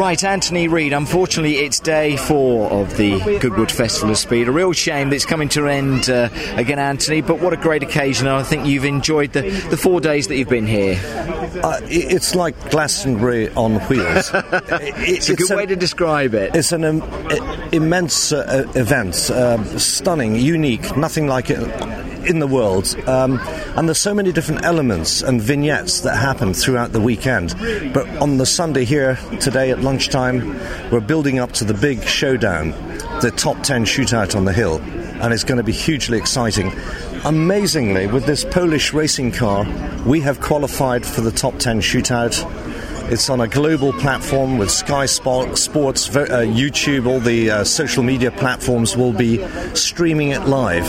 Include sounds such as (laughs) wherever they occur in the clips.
Right, Anthony Reid. Unfortunately, it's day four of the Goodwood Festival of Speed. A real shame that it's coming to an end uh, again, Anthony. But what a great occasion! I think you've enjoyed the, the four days that you've been here. Uh, it's like Glastonbury on wheels. (laughs) it's, a good way to describe it. It's an um, immense uh, event, uh, stunning, unique, nothing like it in the world. Um, and there's so many different elements and vignettes that happen throughout the weekend. But on the Sunday here today at lunchtime, we're building up to the big showdown, the top 10 shootout on the hill. And it's going to be hugely exciting. Amazingly, with this Polish racing car, we have qualified for the top 10 shootout it's on a global platform with Sky Sports, uh, YouTube, all the uh, social media platforms will be streaming it live.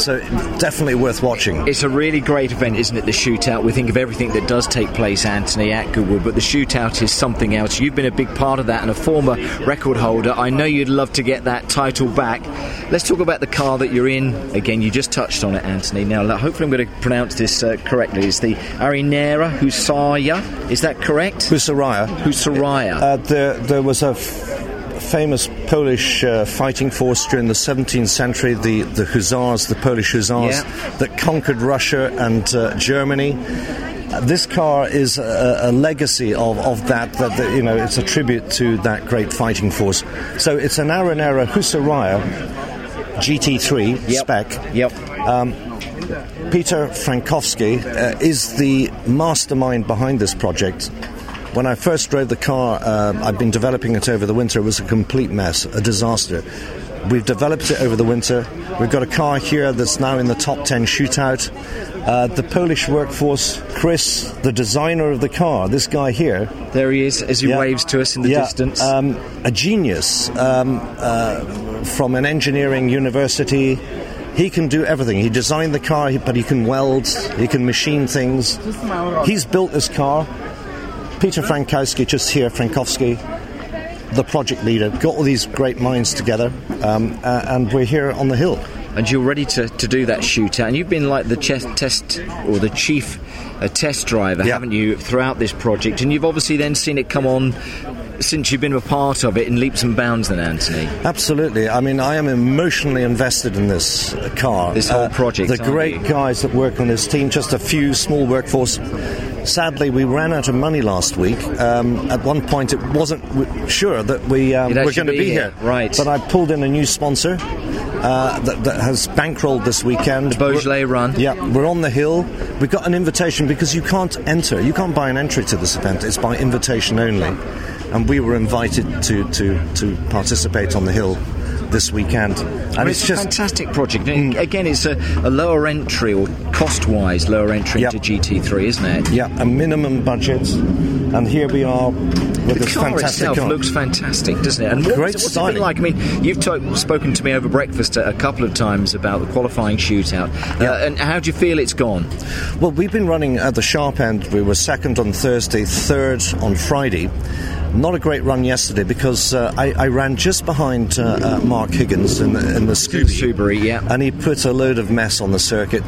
So definitely worth watching. It's a really great event, isn't it? The shootout. We think of everything that does take place, Anthony, at Goodwood, but the shootout is something else. You've been a big part of that and a former record holder. I know you'd love to get that title back. Let's talk about the car that you're in. Again, you just touched on it, Anthony. Now, hopefully, I'm going to pronounce this uh, correctly. It's the Arrinera Husaya. Is that correct? Hussarya. Hussarya. Uh, there, there was a f- famous Polish uh, fighting force during the 17th century, the, the Hussars, the Polish Hussars, yeah. that conquered Russia and uh, Germany. Uh, this car is a, a legacy of, of that, that, that, you know, it's a tribute to that great fighting force. So it's an Arrinera Hussarya GT3 yep. spec. Yep. Um, Peter Frankowski uh, is the mastermind behind this project. When I first drove the car, uh, I've been developing it over the winter. It was a complete mess, a disaster. We've developed it over the winter. We've got a car here that's now in the top 10 shootout. Uh, the Polish workforce, Chris, the designer of the car, this guy here. There he is as he yeah, waves to us in the yeah, distance. Um, a genius um, uh, from an engineering university. He can do everything. He designed the car, but he can weld, he can machine things. He's built this car. Peter Frankowski, just here, Frankowski, the project leader, got all these great minds together, um, uh, and we're here on the hill. And you're ready to, to do that shootout, and you've been like the ch- test or the chief uh, test driver, yeah. haven't you, throughout this project? And you've obviously then seen it come on since you've been a part of it in leaps and bounds, then, Anthony? Absolutely. I mean, I am emotionally invested in this car. This whole uh, project. The great you? guys that work on this team, just a few small workforce. Sadly, we ran out of money last week. Um, at one point, it wasn't sure that we um, were going to be, be here. here. Right. But I pulled in a new sponsor uh, that, that, has bankrolled this weekend. The Beaujolais we're, run. Yeah, we're on the hill. We've got an invitation because you can't enter. You can't buy an entry to this event. It's by invitation only and we were invited to, to, to participate on the hill this weekend. And well, it's, it's, just a fantastic project. Mm. Again, it's a, a, lower entry or cost-wise lower entry yep. into GT3, isn't it? Yeah, a minimum budget, and here we are with the car fantastic itself car. looks fantastic, doesn't it? And what, Great what's it been like? I mean, you've spoken to me over breakfast a, a, couple of times about the qualifying shootout, yeah. uh, and how do you feel it's gone? Well, we've been running at the sharp end. We were second on Thursday, third on Friday. Not a great run yesterday because uh, I, I, ran just behind uh, uh, Mark Higgins in the, in the Scooby. Subaru, yeah. And he put a load of mess on the circuit.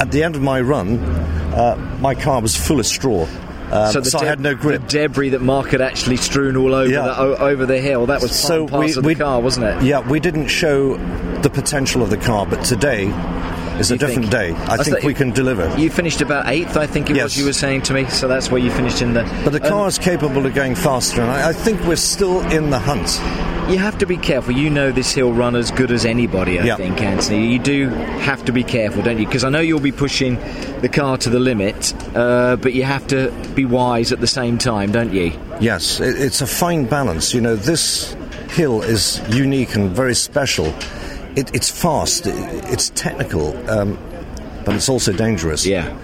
At the end of my run, uh, my car was full of straw. Um, so, so de- I had no grip. The debris that Mark had actually strewn all over yeah. the, o- over the hill. That was so we, the car, wasn't it? Yeah, we didn't show the potential of the car, but today it's a different think, day. I, I think we can deliver. You finished about eighth, I think it yes. was. You were saying to me, so that's where you finished in the. But the car um, is capable of going faster, and I, I, think we're still in the hunt. You have to be careful. You know this hill run as good as anybody. I yep. think, Anthony. You do have to be careful, don't you? Because I know you'll be pushing the car to the limit, uh, but you have to be wise at the same time, don't you? Yes, it, it's a fine balance. You know, this hill is unique and very special it, it's fast, it, it's technical, um, but it's also dangerous. Yeah.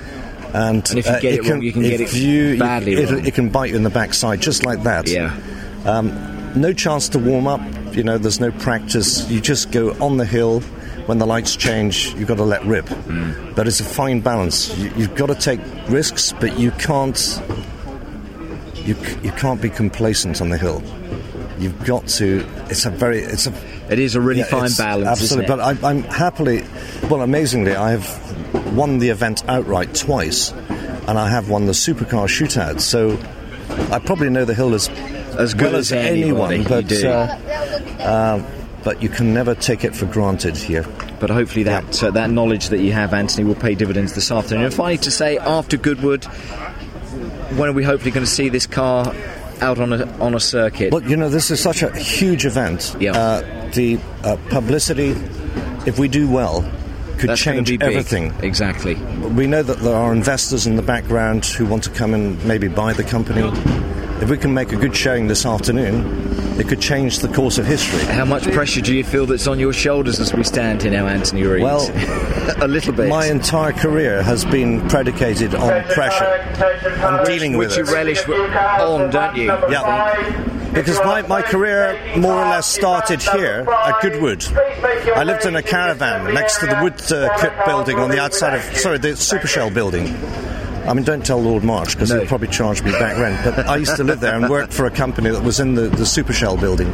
And, and if you uh, get it, it wrong, you can get it you, badly it, it, can bite you in the backside, just like that. Yeah. Um, no chance to warm up. You know, there's no practice. You just go on the hill. When the lights change, you've got to let rip. Mm. But it's a fine balance. You, you've got to take risks, but you can't. You, you can't be complacent on the hill. You've got to. It's a very. It's a it is a really yeah, fine balance. Absolutely, but I, I'm happily, well, amazingly, I have won the event outright twice, and I have won the supercar shootout. So I probably know the hill as as good well as, as anyone, anyone, but you uh, uh, but you can never take it for granted here. but hopefully that uh, that knowledge that you have, Anthony, will pay dividends this afternoon. And finally, to say, after Goodwood, when are we hopefully going to see this car out on a on a circuit? Well, you know, this is such a huge event. Yeah. Uh, the uh, publicity, if we do well, could That's change be everything. Exactly. We know that there are investors in the background who want to come and maybe buy the company. If we can make a good showing this afternoon, it could change the course of history. How much pressure do you feel that's on your shoulders as we stand here now, Anthony Reid? Well, (laughs) a little bit. My entire career has been predicated on pressure and dealing with which you relish on, don't you? Yeah. Because my, my career more or less started here at Goodwood. I lived in a caravan next to the wood uh, building on the outside of, sorry, the Supershell building. I mean, don't tell Lord March because No. he'll probably charge me back rent. But I used to live there and work for a company that was in the, the Super Shell building.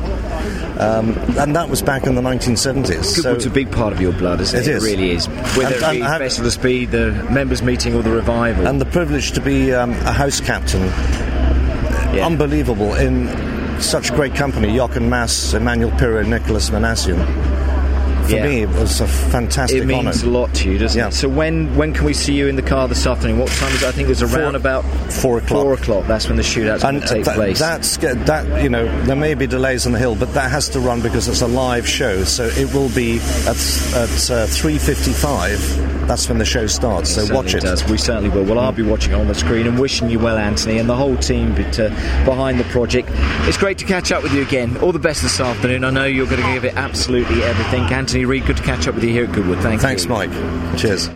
Um, and that was back in the 1970s. Goodwood's a big part of your blood, isn't it? It is. really is. Whether And- it be have- Best of the Speed, the members' meeting, or the revival. and the privilege to be um, a house captain Yeah. unbelievable in such great company Jochen Mass, Emanuele Pirro, Nicolas Minassian. For Yeah. me, it was a fantastic it means a lot to you, doesn't Yeah. it? So when when can we see you in the car this afternoon? What time is it? I think it was around Four- about four o'clock. Four o'clock. That's when the shootout's going And take place. that's that you know there may be delays on the hill, but that has to run because it's a live show. So it will be at at uh, three fifty-five. That's when the show starts. So Certainly watch it. Does. We certainly will. Well, I'll be watching on the screen and wishing you well, Anthony, and the whole team uh, behind the project. It's great to catch up with you again. All the best this afternoon. I know you're going to give it absolutely everything. Anthony Reid, good to catch up with you here at Goodwood. Thank Thanks, you. Mike. Cheers.